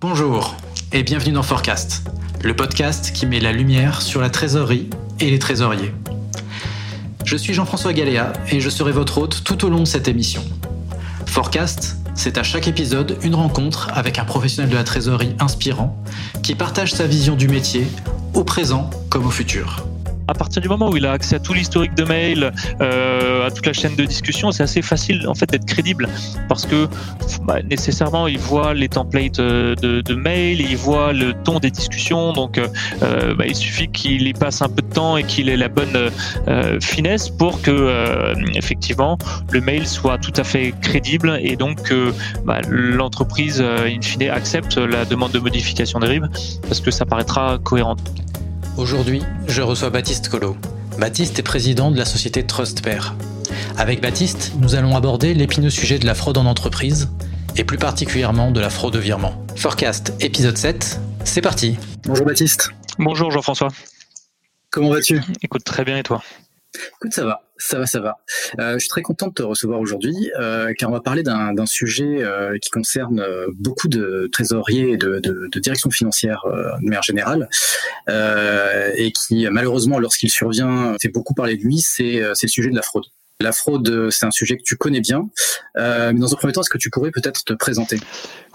Bonjour et bienvenue dans Forecast, le podcast qui met la lumière sur la trésorerie et les trésoriers. Je suis Jean-François Galéa et je serai votre hôte tout au long de cette émission. Forecast, c'est à chaque épisode une rencontre avec un professionnel de la trésorerie inspirant qui partage sa vision du métier au présent comme au futur à partir du moment où il a accès à tout l'historique de mail, euh, à toute la chaîne de discussion, c'est assez facile en fait d'être crédible parce que bah, nécessairement il voit les templates euh, de, mail, il voit le ton des discussions, donc euh, bah, il suffit qu'il y passe un peu de temps et qu'il ait la bonne finesse pour que effectivement le mail soit tout à fait crédible et donc que bah, l'entreprise in fine accepte la demande de modification des RIB parce que ça paraîtra cohérent. Aujourd'hui, je reçois Baptiste Collot. Baptiste est président de la société TrustPair. Avec Baptiste, nous allons aborder l'épineux sujet de la fraude en entreprise, et plus particulièrement de la fraude au virement. Forecast épisode 7, c'est parti. Bonjour Baptiste. Bonjour Jean-François. Comment vas-tu? Écoute, très bien et toi? Écoute, ça va, ça va, ça va. Euh, je suis très content de te recevoir aujourd'hui, euh, car on va parler d'un sujet euh, qui concerne euh, beaucoup de trésoriers et de, de, de direction financière euh, de manière générale, euh, et qui malheureusement, lorsqu'il survient, fait beaucoup parler de lui, c'est le sujet de la fraude. La fraude, c'est un sujet que tu connais bien. Euh, mais dans un premier temps, est-ce que tu pourrais peut-être te présenter?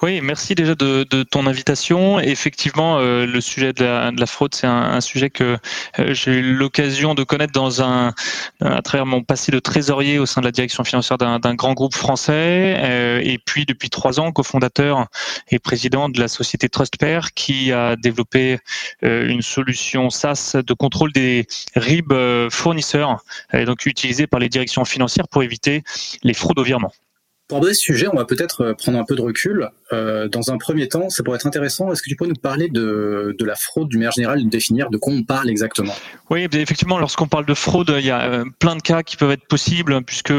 Oui, merci déjà de, ton invitation. Effectivement, euh, le sujet de la, de la fraude, c'est un, sujet que euh, j'ai eu l'occasion de connaître dans un, à travers mon passé de trésorier au sein de la direction financière d'un grand groupe français, euh, et puis depuis trois ans, cofondateur et président de la société TrustPair, qui a développé euh, une solution SaaS de contrôle des RIB fournisseurs, donc utilisée par les directions financières pour éviter les fraudes au virement. Pour aborder ce sujet, on va peut-être prendre un peu de recul. Euh, dans un premier temps, ça pourrait être intéressant. Est-ce que tu peux nous parler de, la fraude du manière générale, de définir de quoi on parle exactement? Oui, effectivement, lorsqu'on parle de fraude, il y a euh, plein de cas qui peuvent être possibles, puisque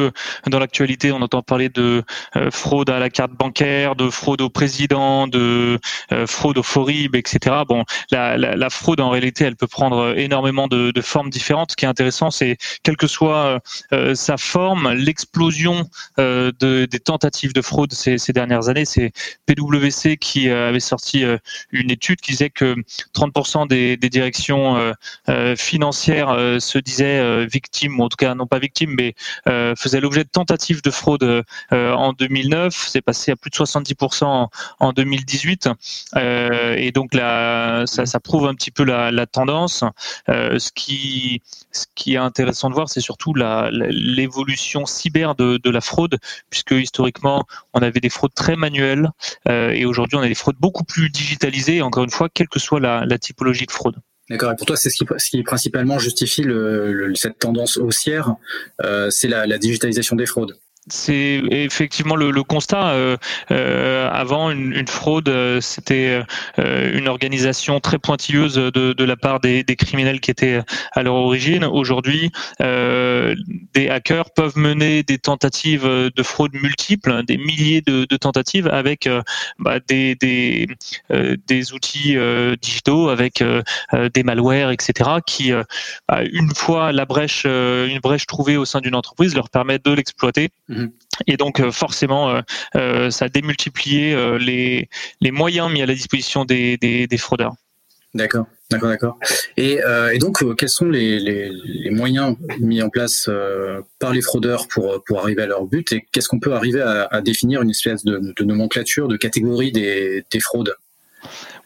dans l'actualité, on entend parler de euh, fraude à la carte bancaire, de fraude au président, de euh, fraude au FORIB, etc. Bon, la, fraude, en réalité, elle peut prendre énormément de, formes différentes. Ce qui est intéressant, c'est quelle que soit euh, sa forme, l'explosion de, des tentatives de fraude ces, dernières années, c'est PwC qui euh, avait sorti euh, une étude qui disait que 30% des, des directions euh, financières se disaient victimes, ou en tout cas non pas victimes, mais faisaient l'objet de tentatives de fraude en 2009. C'est passé à plus de 70% en, en 2018. et donc là, ça, prouve un petit peu la, tendance. ce, qui, ce qui est intéressant de voir, c'est surtout l'évolution cyber de, de la fraude, puisque historiquement, on avait des fraudes très manuelles euh, et aujourd'hui, on a des fraudes beaucoup plus digitalisées, encore une fois, quelle que soit la, typologie de fraude. D'accord. Et pour toi, c'est ce qui, principalement justifie cette tendance haussière, euh, c'est la digitalisation des fraudes c'est effectivement le, constat. Euh, euh, avant, une, fraude, euh, c'était une organisation très pointilleuse de, la part des, criminels qui étaient à leur origine. Aujourd'hui, des hackers peuvent mener des tentatives de fraude multiples, des milliers de, tentatives avec bah, des, des, outils digitaux, avec des malwares, etc., qui, bah, une fois la brèche, une brèche trouvée au sein d'une entreprise, leur permettent de l'exploiter. Et donc forcément, euh, euh, ça a démultiplié euh, les, les moyens mis à la disposition des, des, fraudeurs. D'accord, d'accord, d'accord. Et, euh, et, donc, quels sont les, les, moyens mis en place euh, par les fraudeurs pour, pour arriver à leur but Et qu'est-ce qu'on peut arriver à, à, définir une espèce de, de nomenclature, de catégorie des, des fraudes?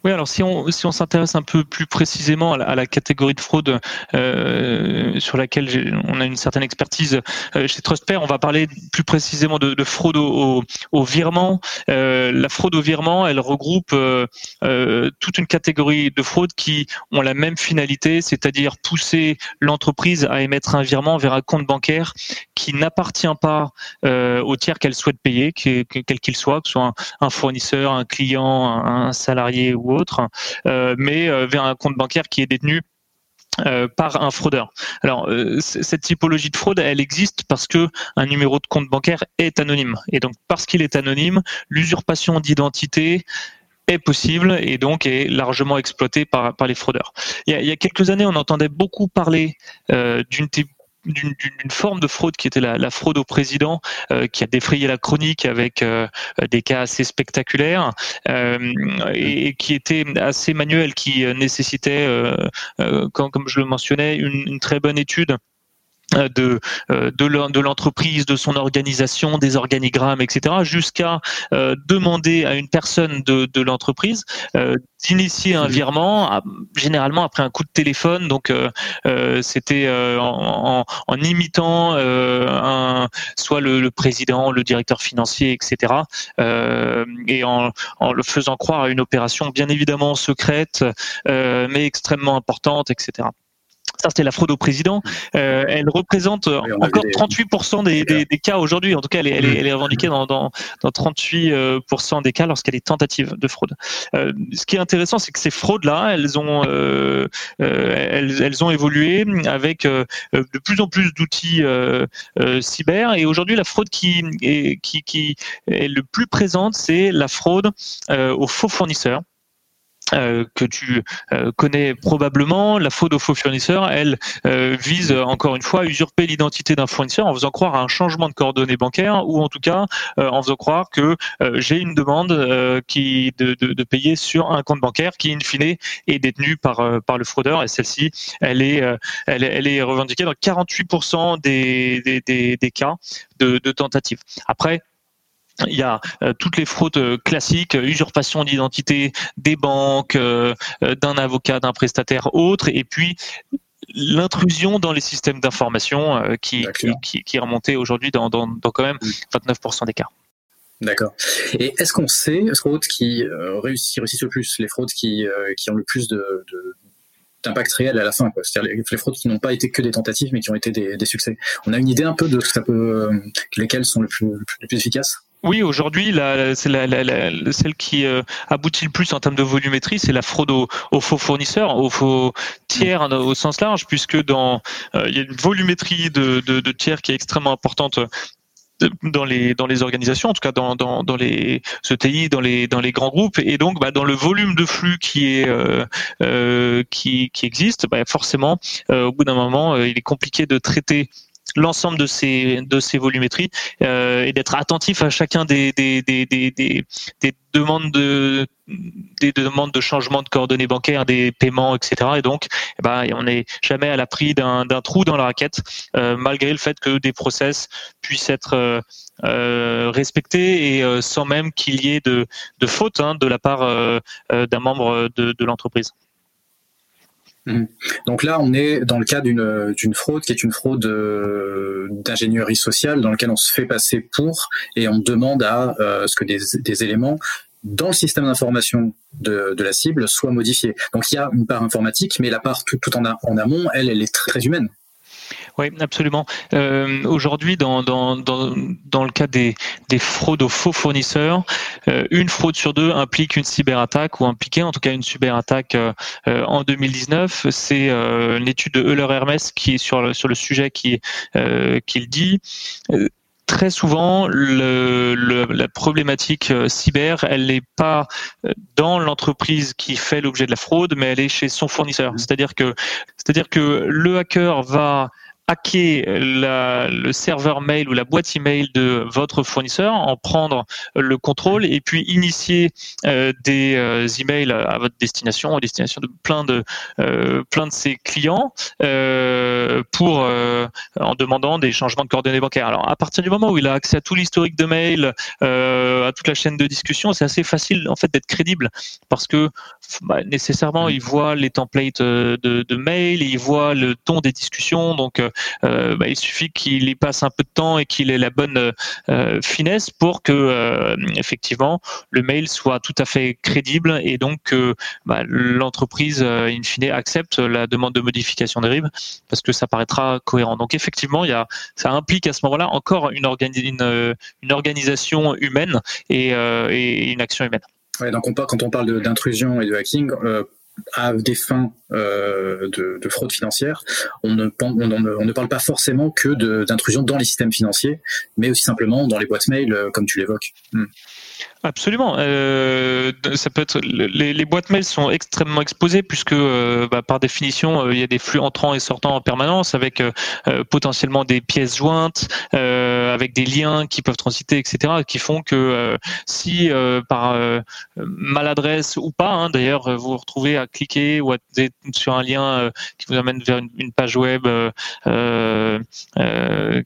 Oui, alors si on si on s'intéresse un peu plus précisément à la, catégorie de fraude euh, sur laquelle on a une certaine expertise euh, chez TrustPair, on va parler plus précisément de, de fraude au, virement. Euh, la fraude au virement, elle regroupe toute une catégorie de fraudes qui ont la même finalité, c'est-à-dire pousser l'entreprise à émettre un virement vers un compte bancaire qui n'appartient pas au tiers qu'elle souhaite payer, quel qu'il soit, que ce soit un, un fournisseur, un client, un, un salarié ou autre, euh, mais euh, vers un compte bancaire qui est détenu euh, par un fraudeur. Alors cette typologie de fraude, elle existe parce que un numéro de compte bancaire est anonyme et donc parce qu'il est anonyme, l'usurpation d'identité est possible et donc est largement exploitée par, les fraudeurs. Il y, a, il y, a, quelques années, on entendait beaucoup parler euh, d'une d'une forme de fraude qui était la, fraude au président, qui a défrayé la chronique avec des cas assez spectaculaires et, qui était assez manuel, qui nécessitait, comme je le mentionnais, une très bonne étude. euh, de euh, de l'entreprise, de son organisation, des organigrammes, etc., jusqu'à euh, demander à une personne de, l'entreprise d'initier un virement, généralement après un coup de téléphone. Donc c'était en, imitant soit le, président, le directeur financier, etc., et en le faisant croire à une opération bien évidemment secrète, mais extrêmement importante, etc. Ça, c'était la fraude au président. Euh, elle représente encore 38% des, des, des, cas aujourd'hui. En tout cas, elle est, elle est, elle est revendiquée dans, dans, dans 38% des cas lorsqu'elle est tentative de fraude. Euh, ce qui est intéressant, c'est que ces fraudes-là, elles ont, euh, euh elles, elles, ont évolué avec euh, de plus en plus d'outils euh, cyber. Et aujourd'hui, la fraude qui est, qui, qui est le plus présente, c'est la fraude aux faux fournisseurs. Euh, que tu euh, connais probablement, la faute aux faux fournisseurs, elle euh, vise encore une fois à usurper l'identité d'un fournisseur en faisant croire à un changement de coordonnées bancaires ou en tout cas en faisant croire que j'ai une demande qui de, de, de, payer sur un compte bancaire qui in fine est détenu par par le fraudeur et celle-ci elle est elle, elle, est revendiquée dans 48% des, des, des, des cas de, de tentatives. Après il y a euh, toutes les fraudes euh, classiques, euh, usurpation d'identité des banques, d'un avocat, d'un prestataire autre, et puis l'intrusion dans les systèmes d'information qui, qui, qui, est remontée aujourd'hui dans, dans, dans, quand même 29% des cas. D'accord. Et est-ce qu'on sait, fraudes qui réussissent, le plus, les fraudes qui, ont le plus de, d'impact réel à la fin, c'est-à-dire les, fraudes qui n'ont pas été que des tentatives, mais qui ont été des, des, succès. On a une idée un peu de ce que ça peut, lesquels sont les plus, les plus efficaces? Oui, aujourd'hui, c'est la, la, celle qui euh, aboutit le plus en termes de volumétrie, c'est la fraude aux, faux fournisseurs, aux faux tiers hein, au sens large, puisque dans euh, il y a une volumétrie de, de, de, tiers qui est extrêmement importante euh, dans les dans les organisations, en tout cas dans dans, dans les ETI, dans les dans les grands groupes, et donc bah, dans le volume de flux qui est euh, qui qui existe, bah, forcément, au bout d'un moment, il est compliqué de traiter l'ensemble de ces de ces volumétries euh, et d'être attentif à chacun des des, des, des, des, demandes de des demandes de changement de coordonnées bancaires, des paiements, etc. Et donc, eh ben, on n'est jamais à l'abri d'un d'un trou dans la raquette, euh, malgré le fait que des process puissent être euh, euh respectés et euh, sans même qu'il y ait de, de faute hein, de la part d'un membre de, de l'entreprise. Mhm. Donc là, on est dans le cas d'une fraude qui est une fraude euh, d'ingénierie sociale dans laquelle on se fait passer pour et on demande à euh, ce que des, éléments dans le système d'information de, la cible soient modifiés. Donc il y a une part informatique, mais la part tout, en, en amont, elle, elle est très humaine. Oui, absolument. Euh, Aujourd'hui, dans, dans, dans, dans, le cas des, des fraudes aux faux fournisseurs, euh, une fraude sur deux implique une cyberattaque ou impliquait en tout cas une cyberattaque euh, euh en 2019. C'est euh, une étude de Euler-Hermès qui est sur le, sur le sujet qui, euh, qui le dit très souvent, le, le, la problématique cyber, elle n'est pas dans l'entreprise qui fait l'objet de la fraude, mais elle est chez son fournisseur. C'est-à-dire que, c'est-à-dire que le hacker va hacker la, le serveur mail ou la boîte email de votre fournisseur, en prendre le contrôle et puis initier euh, des euh, emails à votre destination, à destination de plein de euh, plein de ses clients euh, pour euh, en demandant des changements de coordonnées bancaires. Alors à partir du moment où il a accès à tout l'historique de mail, à toute la chaîne de discussion, c'est assez facile en fait d'être crédible parce que bah, nécessairement il voit les templates de, de mail, il voit le ton des discussions, donc euh, bah, il suffit qu'il y passe un peu de temps et qu'il ait la bonne euh, finesse pour que euh, effectivement le mail soit tout à fait crédible et donc que bah, l'entreprise in fine accepte la demande de modification des RIB parce que ça paraîtra cohérent. Donc effectivement, ça implique à ce moment-là encore une, organisation humaine et, une action humaine. Donc on quand on parle d'intrusion et de hacking, à des fins euh, de, de, fraude financière, on ne, parle pas forcément que d'intrusion dans les systèmes financiers, mais aussi simplement dans les boîtes mail, euh, comme tu l'évoques. Hmm. Absolument. Euh, ça peut être les, boîtes mail sont extrêmement exposées puisque euh, bah, par définition euh, il y a des flux entrants et sortants en permanence avec potentiellement des pièces jointes, avec des liens qui peuvent transiter, etc. qui font que si par maladresse ou pas, hein, d'ailleurs vous vous retrouvez à cliquer ou à sur un lien qui vous amène vers une, page web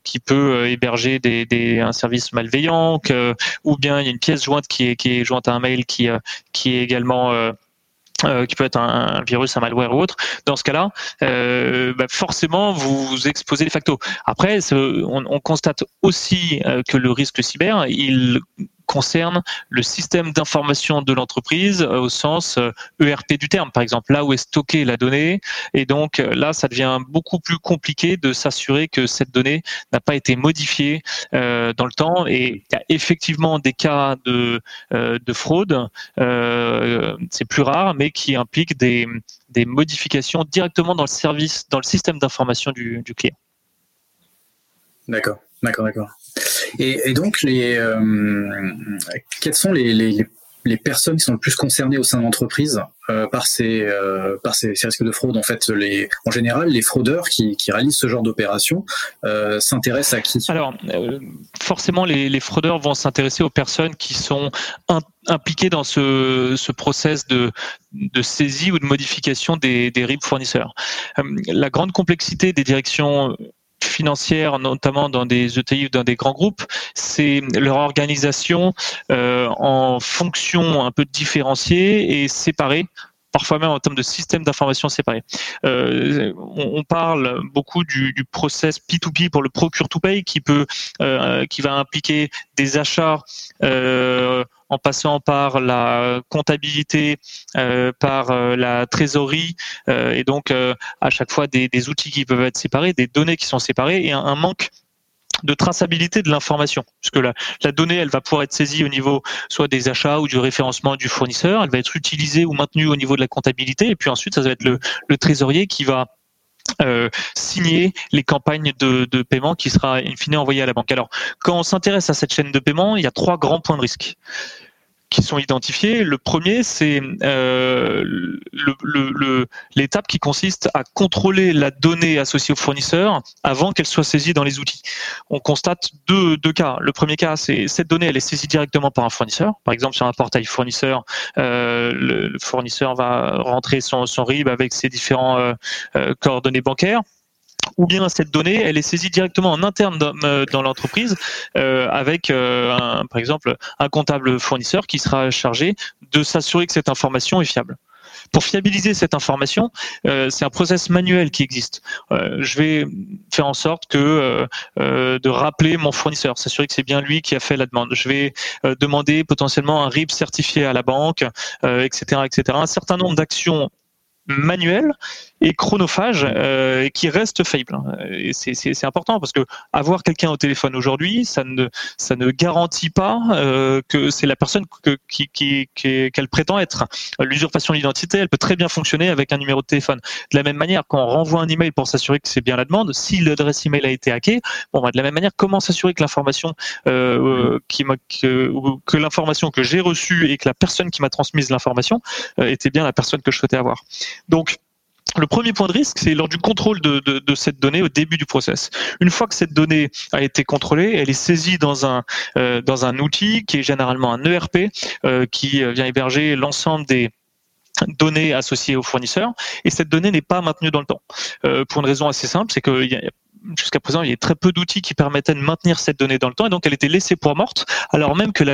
qui peut héberger des, un service malveillant, ou bien il y a une pièce jointe qui est, qui jointe à un mail qui, euh, qui est également euh, euh, qui peut être un, virus, un malware ou autre. Dans ce cas-là, bah, forcément, vous vous exposez de facto. Après, on, constate aussi que le risque cyber, il concerne le système d'information de l'entreprise euh, au sens ERP euh, e du terme, par exemple, là où est stockée la donnée. Et donc euh, là, ça devient beaucoup plus compliqué de s'assurer que cette donnée n'a pas été modifiée dans le temps. Et il y a effectivement des cas de, de fraude, c'est plus rare, mais qui impliquent des, des modifications directement dans le service, dans le système d'information du, du client. D'accord, d'accord, d'accord. Et, donc, les, euh, quelles sont les, les, les, personnes qui sont le plus concernées au sein de l'entreprise euh, par, ces, euh, par ces, risques de fraude En fait, les, en général, les fraudeurs qui, qui réalisent ce genre d'opération euh, s'intéressent à qui? Alors, euh, forcément, les, fraudeurs vont s'intéresser aux personnes qui sont impliquées dans ce, ce process de, de saisie ou de modification des, des fournisseurs. la grande complexité des directions financière, notamment dans des ETI ou dans des grands groupes, c'est leur organisation euh, en fonctions un peu différenciées et séparées parfois même en termes de système d'information séparés. Euh, on, parle beaucoup du, du, process P2P pour le procure to pay qui peut, euh, qui va impliquer des achats euh, en passant par la comptabilité, euh, par euh, la trésorerie, euh, et donc à chaque fois des, outils qui peuvent être séparés, des données qui sont séparées, et un, manque de traçabilité de l'information, puisque la, donnée, elle va pouvoir être saisie au niveau soit des achats ou du référencement du fournisseur, elle va être utilisée ou maintenue au niveau de la comptabilité, et puis ensuite, ça va être le, trésorier qui va signer les campagnes de, paiement qui sera in fine envoyées à la banque. Alors, quand on s'intéresse à cette chaîne de paiement, il y a trois grands points de risque qui sont identifiés. Le premier, c'est euh, l'étape qui consiste à contrôler la donnée associée au fournisseur avant qu'elle soit saisie dans les outils. On constate deux, deux cas. Le premier cas, c'est cette donnée, elle est saisie directement par un fournisseur. Par exemple, sur un portail fournisseur, euh, le, fournisseur va rentrer son, son RIB avec ses différents euh, coordonnées bancaires ou bien cette donnée, elle est saisie directement en interne dans, euh, l'entreprise euh, avec, euh, un, par exemple, un comptable fournisseur qui sera chargé de s'assurer que cette information est fiable. Pour fiabiliser cette information, c'est un process manuel qui existe. Je vais faire en sorte que de rappeler mon fournisseur, s'assurer que c'est bien lui qui a fait la demande. Je vais demander potentiellement un RIB certifié à la banque, etc., etc. Un certain nombre d'actions manuelles et chronophage euh, qui reste faible. Et c'est important parce que avoir quelqu'un au téléphone aujourd'hui, ça ne ça ne garantit pas euh, que c'est la personne que, qui qui qu'elle prétend être. L'usurpation d'identité, elle peut très bien fonctionner avec un numéro de téléphone. De la même manière, quand on renvoie un email pour s'assurer que c'est bien la demande, si l'adresse email a été hackée, bon, bah, de la même manière, comment s'assurer que l'information euh, qui que, que l'information que j'ai reçue et que la personne qui m'a transmise l'information euh, était bien la personne que je souhaitais avoir. Donc le premier point de risque, c'est lors du contrôle de, cette donnée au début du process. Une fois que cette donnée a été contrôlée, elle est saisie dans un euh, outil qui est généralement un ERP euh, qui vient héberger l'ensemble des données associées au fournisseur et cette donnée n'est pas maintenue dans le temps euh, pour une raison assez simple c'est qu'il y a jusqu'à présent, il y a très peu d'outils qui permettaient de maintenir cette donnée dans le temps, et donc elle était laissée pour morte, alors même que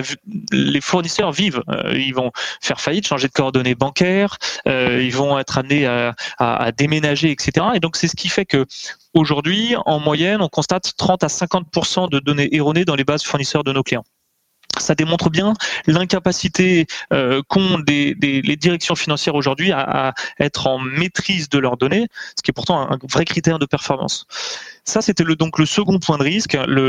les fournisseurs vivent. Euh, ils vont faire faillite, changer de coordonnées bancaires, euh, ils vont être amenés à, déménager, etc. Et donc c'est ce qui fait que aujourd'hui, en moyenne, on constate 30 à 50% de données erronées dans les bases fournisseurs de nos clients ça démontre bien l'incapacité euh, qu'ont les directions financières aujourd'hui à, être en maîtrise de leurs données, ce qui est pourtant un vrai critère de performance. Ça, c'était le, donc le second point de risque, le,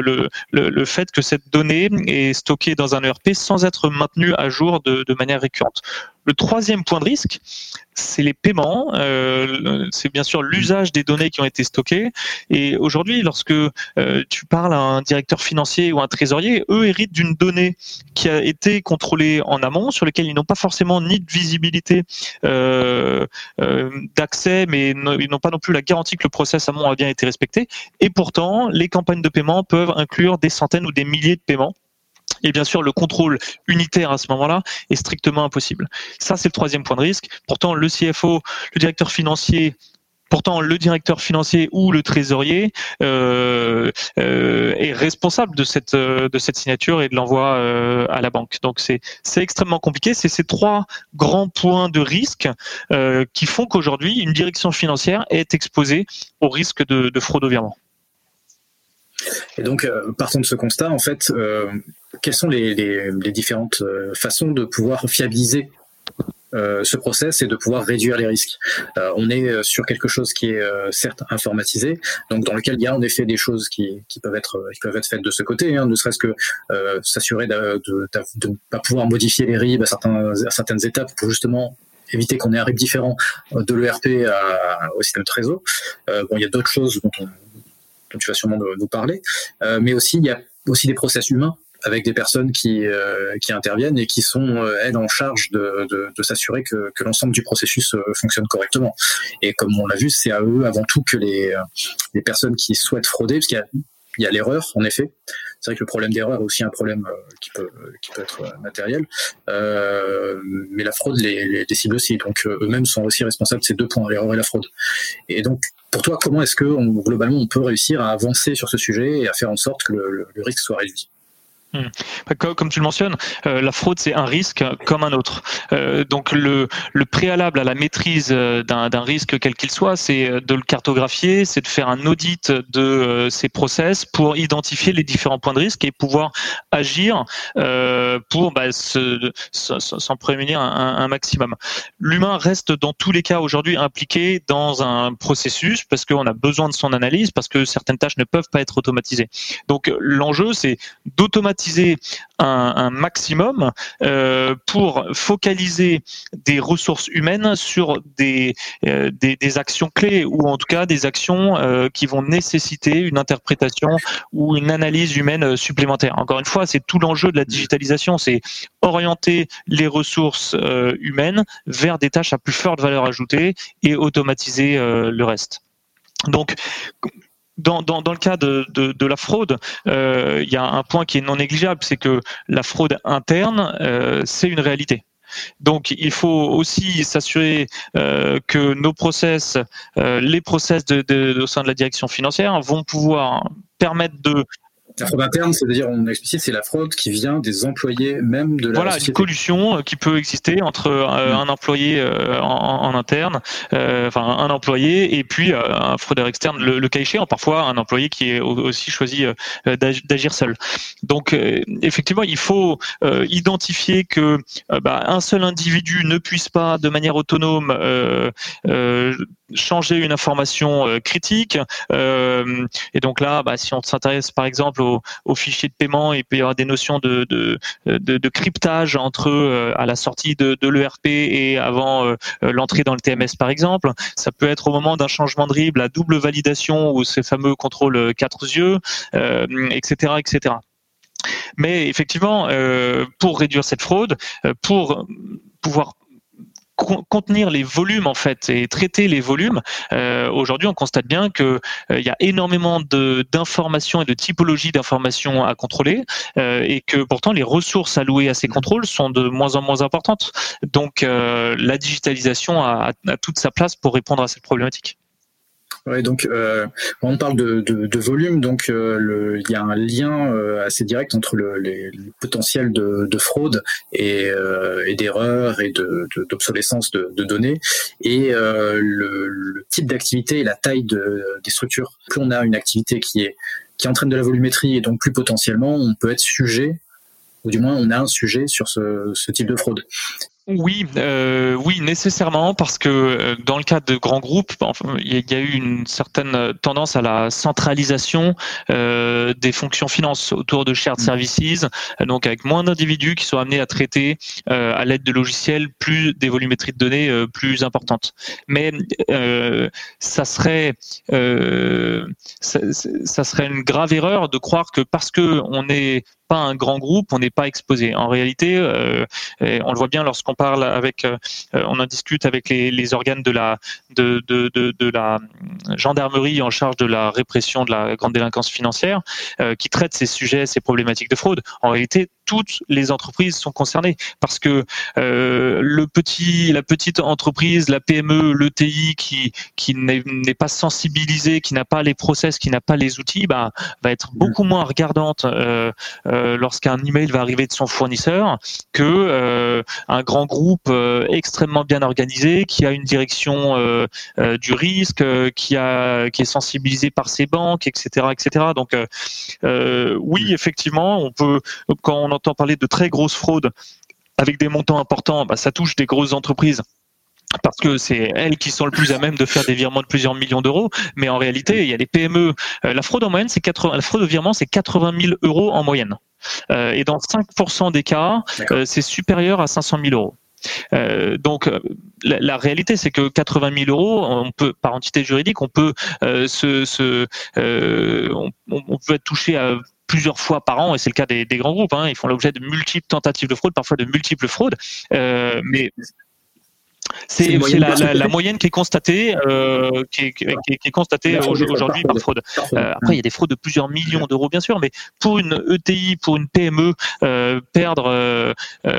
le, fait que cette donnée est stockée dans un ERP sans être maintenue à jour de, manière récurrente. Le troisième point de risque, c'est les paiements, euh, c'est bien sûr l'usage des données qui ont été stockées. Et aujourd'hui, lorsque euh, tu parles à un directeur financier ou un trésorier, eux héritent d'une donnée qui a été contrôlée en amont, sur laquelle ils n'ont pas forcément ni de visibilité euh, d'accès, mais ils n'ont pas non plus la garantie que le process amont a bien été respecté. Et pourtant, les campagnes de paiement peuvent inclure des centaines ou des milliers de paiements et bien sûr, le contrôle unitaire à ce moment-là est strictement impossible. Ça, c'est le troisième point de risque. Pourtant, le CFO, le directeur financier, Pourtant, le directeur financier ou le trésorier euh, euh, est responsable de cette de cette signature et de l'envoi euh, à la banque. Donc c'est extrêmement compliqué. C'est ces trois grands points de risque qui font qu'aujourd'hui une direction financière est exposée au risque de, de fraude au virement. Et donc, euh, partant de ce constat, en fait, euh, quelles sont les, différentes euh, façons de pouvoir fiabiliser ce process et de pouvoir réduire les risques. on est sur quelque chose qui est certes informatisé, donc dans lequel il y a en effet des choses qui, peuvent être qui peuvent être faites de ce côté, hein, ne serait-ce que s'assurer de, ne pas pouvoir modifier les RIB à, certaines étapes pour justement éviter qu'on ait un RIB différent de l'ERP au système de réseau. bon, il y a d'autres choses dont on, dont tu vas sûrement nous, parler, euh, mais aussi il y a aussi des process humains avec des personnes qui, euh, qui interviennent et qui sont, euh, elles, en charge de, de, s'assurer que, que l'ensemble du processus fonctionne correctement. Et comme on l'a vu, c'est à eux avant tout que les, les personnes qui souhaitent frauder, parce qu'il y a l'erreur, en effet. C'est vrai que le problème d'erreur est aussi un problème qui, peut, qui peut être matériel. Euh, mais la fraude les, les, cible aussi. Donc eux-mêmes sont aussi responsables de ces deux points, l'erreur et la fraude. Et donc pour toi, comment est-ce que globalement on peut réussir à avancer sur ce sujet et à faire en sorte que le risque soit réduit? Comme tu le mentionnes, euh, la fraude c'est un risque comme un autre. Euh, donc le, le, préalable à la maîtrise euh, d'un risque quel qu'il soit, c'est de le cartographier, c'est de faire un audit de ces process pour identifier les différents points de risque et pouvoir agir pour bah, s'en prémunir un, un maximum. L'humain reste dans tous les cas aujourd'hui impliqué dans un processus parce qu'on a besoin de son analyse, parce que certaines tâches ne peuvent pas être automatisées. Donc l'enjeu c'est d'automatiser un, maximum euh, pour focaliser des ressources humaines sur des, euh, des, actions clés ou en tout cas des actions euh, qui vont nécessiter une interprétation ou une analyse humaine supplémentaire. Encore une fois, c'est tout l'enjeu de la digitalisation, c'est orienter les ressources humaines vers des tâches à plus forte valeur ajoutée et automatiser le reste. Donc, dans, le cas de, la fraude, euh, il y a un point qui est non négligeable, c'est que la fraude interne, euh, c'est une réalité. Donc, il faut aussi s'assurer euh, que nos process, les process au sein de la direction financière, vont pouvoir permettre de la fraude interne, c'est-à-dire, on explicite, c'est la fraude qui vient des employés même de la Voilà, une collusion euh, qui peut exister entre euh, un employé euh, en, interne, enfin un employé et puis un fraudeur externe, le, le cas échéant, parfois un employé qui est aussi choisi d'agir seul. Donc, effectivement, il faut identifier que bah, un seul individu ne puisse pas, de manière autonome, changer une information critique. et donc là, bah, si on s'intéresse par exemple au, fichier de paiement. Il peut y avoir des notions de, de, cryptage entre euh, à la sortie de, l'ERP et avant euh, euh, l'entrée dans le TMS par exemple. Ça peut être au moment d'un changement de RIB, la double validation ou ces fameux contrôles quatre yeux, etc., etc. Mais effectivement, pour réduire cette fraude, pour pouvoir contenir les volumes en fait et traiter les volumes, euh, aujourd'hui on constate bien que euh, il y a énormément d'informations et de typologies d'informations à contrôler euh, et que pourtant les ressources allouées à ces contrôles sont de moins en moins importantes. Donc la digitalisation a, a toute sa place pour répondre à cette problématique. Donc euh, on parle de, volume, donc euh, il y a un lien euh, assez direct entre le, potentiel de, de, fraude et, euh, et d'obsolescence de, données et le, type d'activité et la taille des structures. Plus on a une activité qui est qui entraîne de la volumétrie et donc plus potentiellement on peut être sujet ou du moins on a un sujet sur ce type de fraude. Oui, euh, oui, nécessairement, parce que euh, dans le cadre de grands groupes, il y a eu une certaine tendance à la centralisation euh, des fonctions finances autour de shared mm. services, donc avec moins d'individus qui sont amenés à traiter à l'aide de logiciels plus des volumétries de données plus importantes. Mais ça serait ça, ça, serait une grave erreur de croire que parce que on est pas un grand groupe, on n'est pas exposé. En réalité, euh, on le voit bien lorsqu'on parle avec, euh, on en discute avec les, organes de la de, de, la gendarmerie en charge de la répression de la grande délinquance financière, euh, qui traite ces sujets, ces problématiques de fraude. En réalité, toutes les entreprises sont concernées parce que euh, le petit, la petite entreprise, la PME, l'ETI qui qui n'est pas sensibilisée, qui n'a pas les process, qui n'a pas les outils, bah, va être beaucoup moins regardante euh, euh, lorsqu'un email va arriver de son fournisseur que un grand groupe extrêmement bien organisé qui a une direction du risque, qui a qui est sensibilisé par ses banques, etc., etc. Donc oui, effectivement, on peut quand on entend parler de très grosses fraudes avec des montants importants, bah, ça touche des grosses entreprises parce que c'est elles qui sont le plus à même de faire des virements de plusieurs millions d'euros. Mais en réalité, il y a des PME. Euh, la fraude en moyenne, c'est 80, la fraude au virement, c'est 80 000 euros en moyenne. Euh, et dans 5% des cas, euh, c'est supérieur à 500 000 euros. Euh, donc la, réalité c'est que 80 000 euros, on peut par entité juridique, on peut se, se on, on, peut être touché à plusieurs fois par an, et c'est le cas des, des grands groupes. Hein, ils font l'objet de multiples tentatives de fraude, parfois de multiples fraudes. Euh, mais c'est la, la, moyenne qui est constatée, euh, qui, est, qui, est, constatée aujourd'hui par fraude. Euh, après, il y a des fraudes de plusieurs millions d'euros, bien sûr, mais pour une ETI, pour une PME, euh, perdre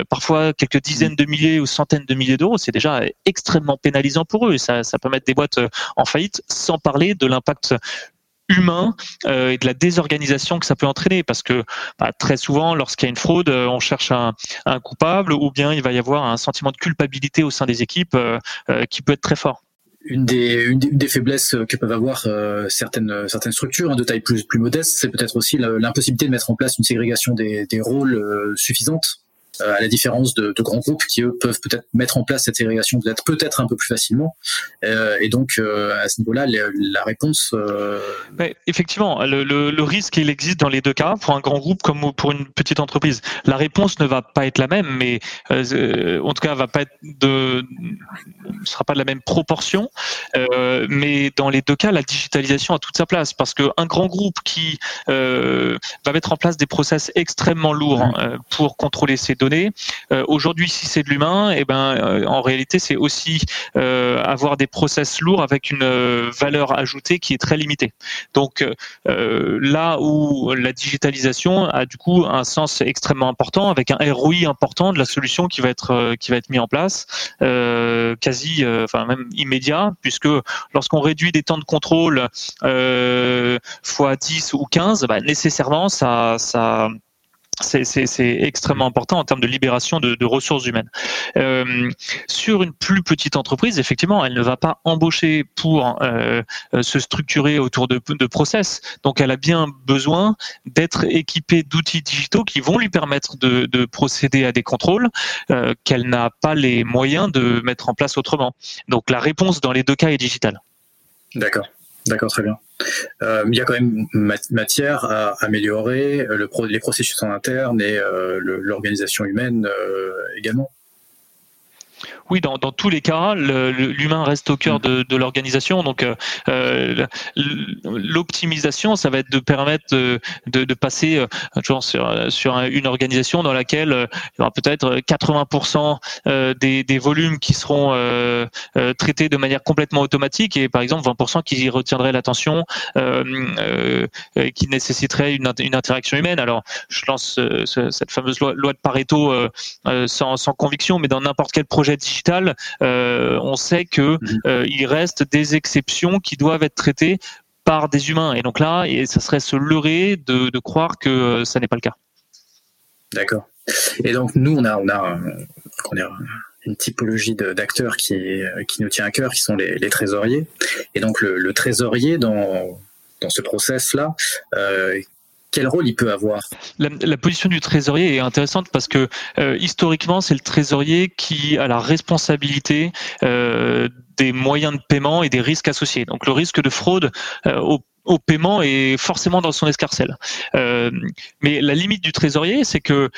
parfois quelques dizaines de milliers ou centaines de milliers d'euros, c'est déjà extrêmement pénalisant pour eux. Et ça, ça peut mettre des boîtes en faillite, sans parler de l'impact humain euh, et de la désorganisation que ça peut entraîner. Parce que bah, très souvent lorsqu'il y a une fraude euh, on cherche un, coupable ou bien il va y avoir un sentiment de culpabilité au sein des équipes euh, qui peut être très fort. Une des, faiblesses que peuvent avoir certaines, certaines structures hein, de taille plus, modeste, c'est peut-être aussi l'impossibilité de mettre en place une ségrégation des rôles suffisante euh, à la différence de, de, grands groupes qui eux peuvent peut-être mettre en place cette ségrégation peut-être peut-être un peu plus facilement. Euh, et donc euh, à ce niveau-là, la réponse. Mais effectivement, le, le, le, risque il existe dans les deux cas pour un grand groupe comme pour une petite entreprise. La réponse ne va pas être la même, mais en tout cas va pas être de, sera pas de la même proportion. mais dans les deux cas, la digitalisation a toute sa place parce que un grand groupe qui va mettre en place des process extrêmement lourds pour contrôler ses données euh, aujourd'hui, si c'est de l'humain, eh ben, euh, en réalité, c'est aussi euh, avoir des process lourds avec une valeur ajoutée qui est très limitée. Donc là où la digitalisation a du coup un sens extrêmement important, avec un ROI important de la solution qui va être qui va être mis en place, quasi, enfin même immédiat, puisque lorsqu'on réduit des temps de contrôle fois 10 ou 15, bah, nécessairement ça ça c'est extrêmement important en termes de libération de, ressources humaines. Euh, sur une plus petite entreprise, effectivement, elle ne va pas embaucher pour euh, se structurer autour de, process. Donc, elle a bien besoin d'être équipée d'outils digitaux qui vont lui permettre de, de procéder à des contrôles euh, qu'elle n'a pas les moyens de mettre en place autrement. Donc, la réponse dans les deux cas est digitale. D'accord. D'accord, très bien. Euh, il y a quand même matière à améliorer euh, le les processus en interne et euh, l'organisation humaine également. Oui, dans, dans, tous les cas, l'humain reste au cœur de, de l'organisation. Donc, euh, euh l'optimisation, ça va être de permettre de, de, de passer euh, sur, sur une organisation dans laquelle euh, il y aura peut-être 80% des, des, volumes qui seront euh, traités de manière complètement automatique et par exemple 20% qui retiendraient l'attention, qui nécessiterait une, une, interaction humaine. Alors, je lance cette fameuse loi, loi de Pareto sans, sans conviction, mais dans n'importe quel projet digital, euh, on sait que euh, il reste des exceptions qui doivent être traitées par des humains. Et donc là, ça serait se leurrer de, croire que euh, ça n'est pas le cas. D'accord. Et donc nous, on a, on a, une typologie d'acteurs qui, qui nous tient à cœur, qui sont les, trésoriers. Et donc le, trésorier dans, dans ce process-là, quel rôle il peut avoir la, position du trésorier est intéressante parce que euh, historiquement, c'est le trésorier qui a la responsabilité euh, des moyens de paiement et des risques associés. Donc le risque de fraude euh, au au paiement est forcément dans son escarcelle. mais la limite du trésorier, c'est que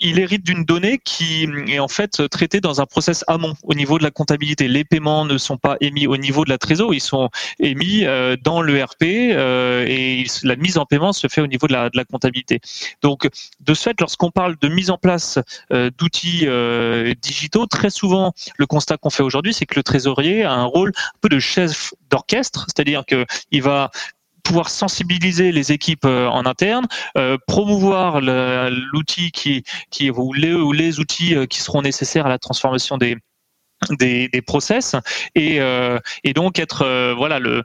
il hérite d'une donnée qui est en fait traitée dans un process amont au niveau de la comptabilité. Les paiements ne sont pas émis au niveau de la trésor, ils sont émis euh, dans l'ERP euh, et la mise en paiement se fait au niveau de la, de la comptabilité. Donc, de ce fait, lorsqu'on parle de mise en place euh, d'outils digitaux, très souvent, le constat qu'on fait aujourd'hui, c'est que le trésorier a un rôle un peu de chef d'orchestre, c'est-à-dire qu'il va pouvoir sensibiliser les équipes euh, en interne, euh, promouvoir l'outil qui, ou les, ou les outils euh, qui seront nécessaires à la transformation des process et, donc être voilà le,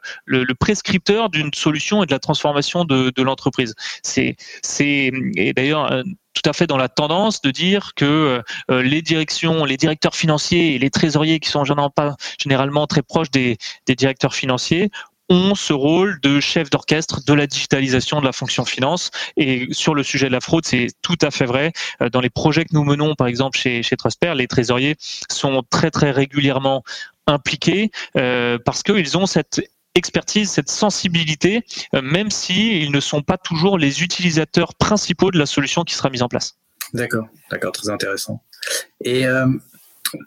prescripteur d'une solution et de la transformation de, l'entreprise. C'est c'est d'ailleurs tout à fait dans la tendance de dire que les directions, les directeurs financiers et les trésoriers qui sont généralement généralement très proches des directeurs financiers ont ce rôle de chef d'orchestre de la digitalisation de la fonction finance. Et sur le sujet de la fraude, c'est tout à fait vrai. Euh, dans les projets que nous menons, par exemple chez, chez les trésoriers sont très très régulièrement impliqués euh, parce qu'ils ont cette expertise, cette sensibilité, euh, même s'ils ils ne sont pas toujours les utilisateurs principaux de la solution qui sera mise en place. D'accord, d'accord, très intéressant.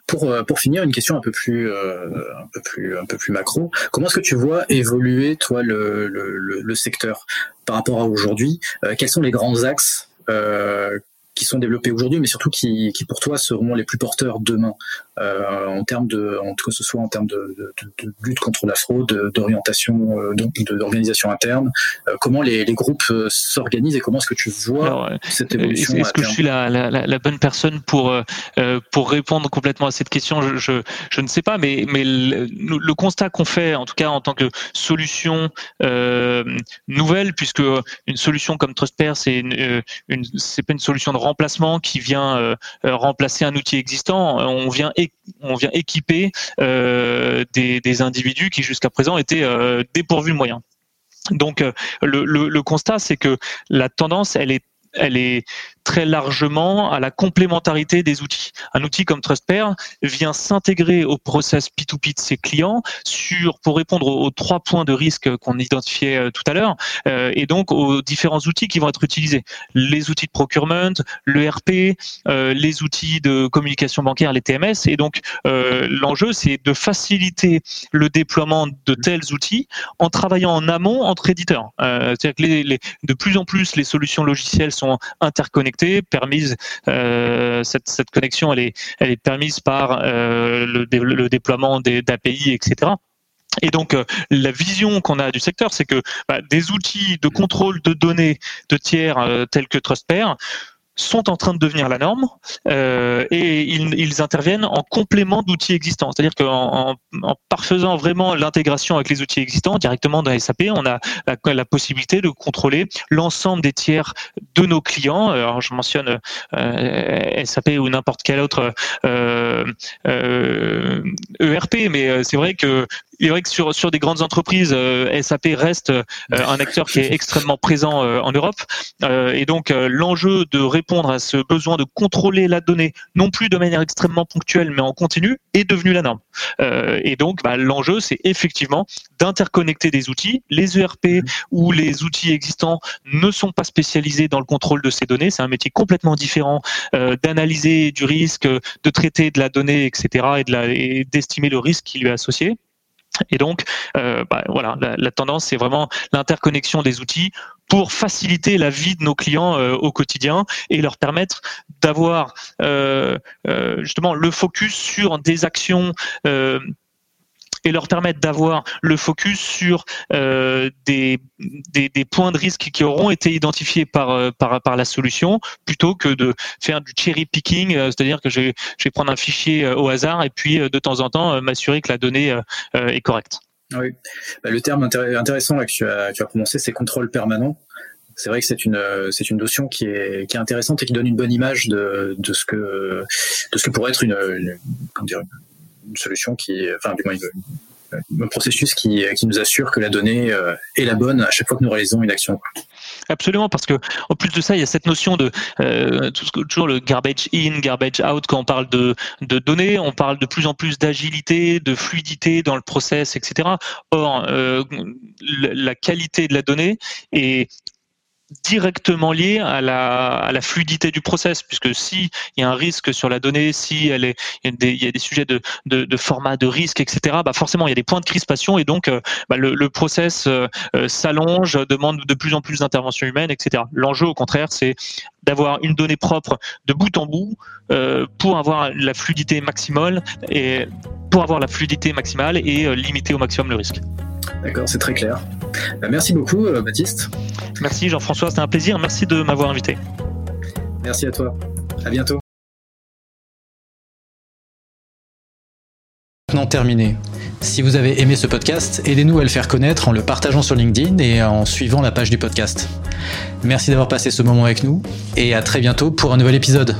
Pour finir, une question un peu plus, euh, un peu plus, un peu plus macro. Comment est-ce que tu vois évoluer, toi, le, le, secteur par rapport à aujourd'hui? Euh, Quels sont les grands axes qui sont développés aujourd'hui, mais surtout qui, qui, pour toi seront les plus porteurs demain? euh, en termes de, en tout cas ce soit en termes de, de, de lutte contre la fraude, d'orientation, euh, d'organisation interne. Euh, comment les, les groupes euh, s'organisent et comment est-ce que tu vois cette évolution Est-ce que je suis la, la, la, bonne personne pour pour répondre complètement à cette question? Je, je, je ne sais pas, mais mais le, le constat qu'on fait, en tout cas en tant que solution nouvelle, puisque une solution comme TrustPair, c'est une, une c'est pas une solution de remplacement qui vient euh, euh, remplacer un outil existant. On vient, on vient équiper euh, des, individus qui jusqu'à présent étaient dépourvus de moyens. Donc le, le, le constat, c'est que la tendance, elle est elle est très largement à la complémentarité des outils. Un outil comme TrustPair vient s'intégrer au process P2P de ses clients sur pour répondre aux, trois points de risque qu'on identifiait euh, tout à l'heure euh, et donc aux différents outils qui vont être utilisés. Les outils de procurement, le RP, euh, les outils de communication bancaire, les TMS et donc l'enjeu c'est de faciliter le déploiement de tels outils en travaillant en amont entre éditeurs. C'est-à-dire que les, de plus en plus les solutions logicielles sont interconnectées permise euh, cette, cette, connexion, elle est, elle est permise par euh, le, le, déploiement d'API, etc. Et donc, euh, la vision qu'on a du secteur, c'est que bah, des outils de contrôle de données de tiers tels que TrustPair sont en train de devenir la norme euh, et ils, interviennent en complément d'outils existants. C'est-à-dire qu'en en, en parfaisant vraiment l'intégration avec les outils existants directement dans SAP, on a la, possibilité de contrôler l'ensemble des tiers de nos clients. Alors je mentionne euh, SAP ou n'importe quel autre euh, ERP, e mais euh, c'est vrai que il est vrai que sur, sur des grandes entreprises, euh, SAP reste euh, un acteur qui est extrêmement présent euh, en Europe. et donc, l'enjeu de répondre à ce besoin de contrôler la donnée, non plus de manière extrêmement ponctuelle, mais en continu, est devenu la norme. et donc, bah, l'enjeu, c'est effectivement d'interconnecter des outils. Les ERP ou les outils existants ne sont pas spécialisés dans le contrôle de ces données. C'est un métier complètement différent d'analyser du risque, de traiter de la donnée, etc., et d'estimer le risque qui lui est associé. Et donc, euh, bah, voilà, la, tendance, c'est vraiment l'interconnexion des outils pour faciliter la vie de nos clients euh, au quotidien et leur permettre d'avoir euh, justement le focus sur des actions et leur permettre d'avoir le focus sur euh, des, points de risque qui auront été identifiés par, euh, par, la solution, plutôt que de faire du cherry picking, euh, c'est-à-dire que je vais, prendre un fichier au hasard et puis de temps en temps m'assurer que la donnée est correcte. Oui, bah, le terme intéressant que tu as, prononcé, c'est contrôle permanent c'est vrai que c'est une notion qui est intéressante et qui donne une bonne image de, ce que pourrait être une, une solution qui, enfin, du moins, un processus qui, qui nous assure que la donnée euh, est la bonne à chaque fois que nous réalisons une action. Absolument, parce que en plus de ça, il y a cette notion de euh, toujours le garbage in, garbage out quand on parle de, de données. On parle de plus en plus d'agilité, de fluidité dans le process, etc. Or, euh, la qualité de la donnée est directement lié à la, fluidité du process, puisque si il y a un risque sur la donnée, si elle est, il y a des, sujets de, format, de risque, etc. Bah forcément, il y a des points de crispation et donc euh, bah le, process euh, euh, s'allonge, demande de plus en plus d'intervention humaine, etc. L'enjeu, au contraire, c'est d'avoir une donnée propre de bout en bout pour avoir la fluidité maximale et pour avoir la fluidité maximale et limiter au maximum le risque. D'accord, c'est très clair. Bah, merci beaucoup, euh, Baptiste. Merci, Jean-François. C'était un plaisir. Merci de m'avoir invité. Merci à toi. À bientôt. Maintenant terminé. Si vous avez aimé ce podcast, aidez-nous à le faire connaître en le partageant sur LinkedIn et en suivant la page du podcast. Merci d'avoir passé ce moment avec nous et à très bientôt pour un nouvel épisode.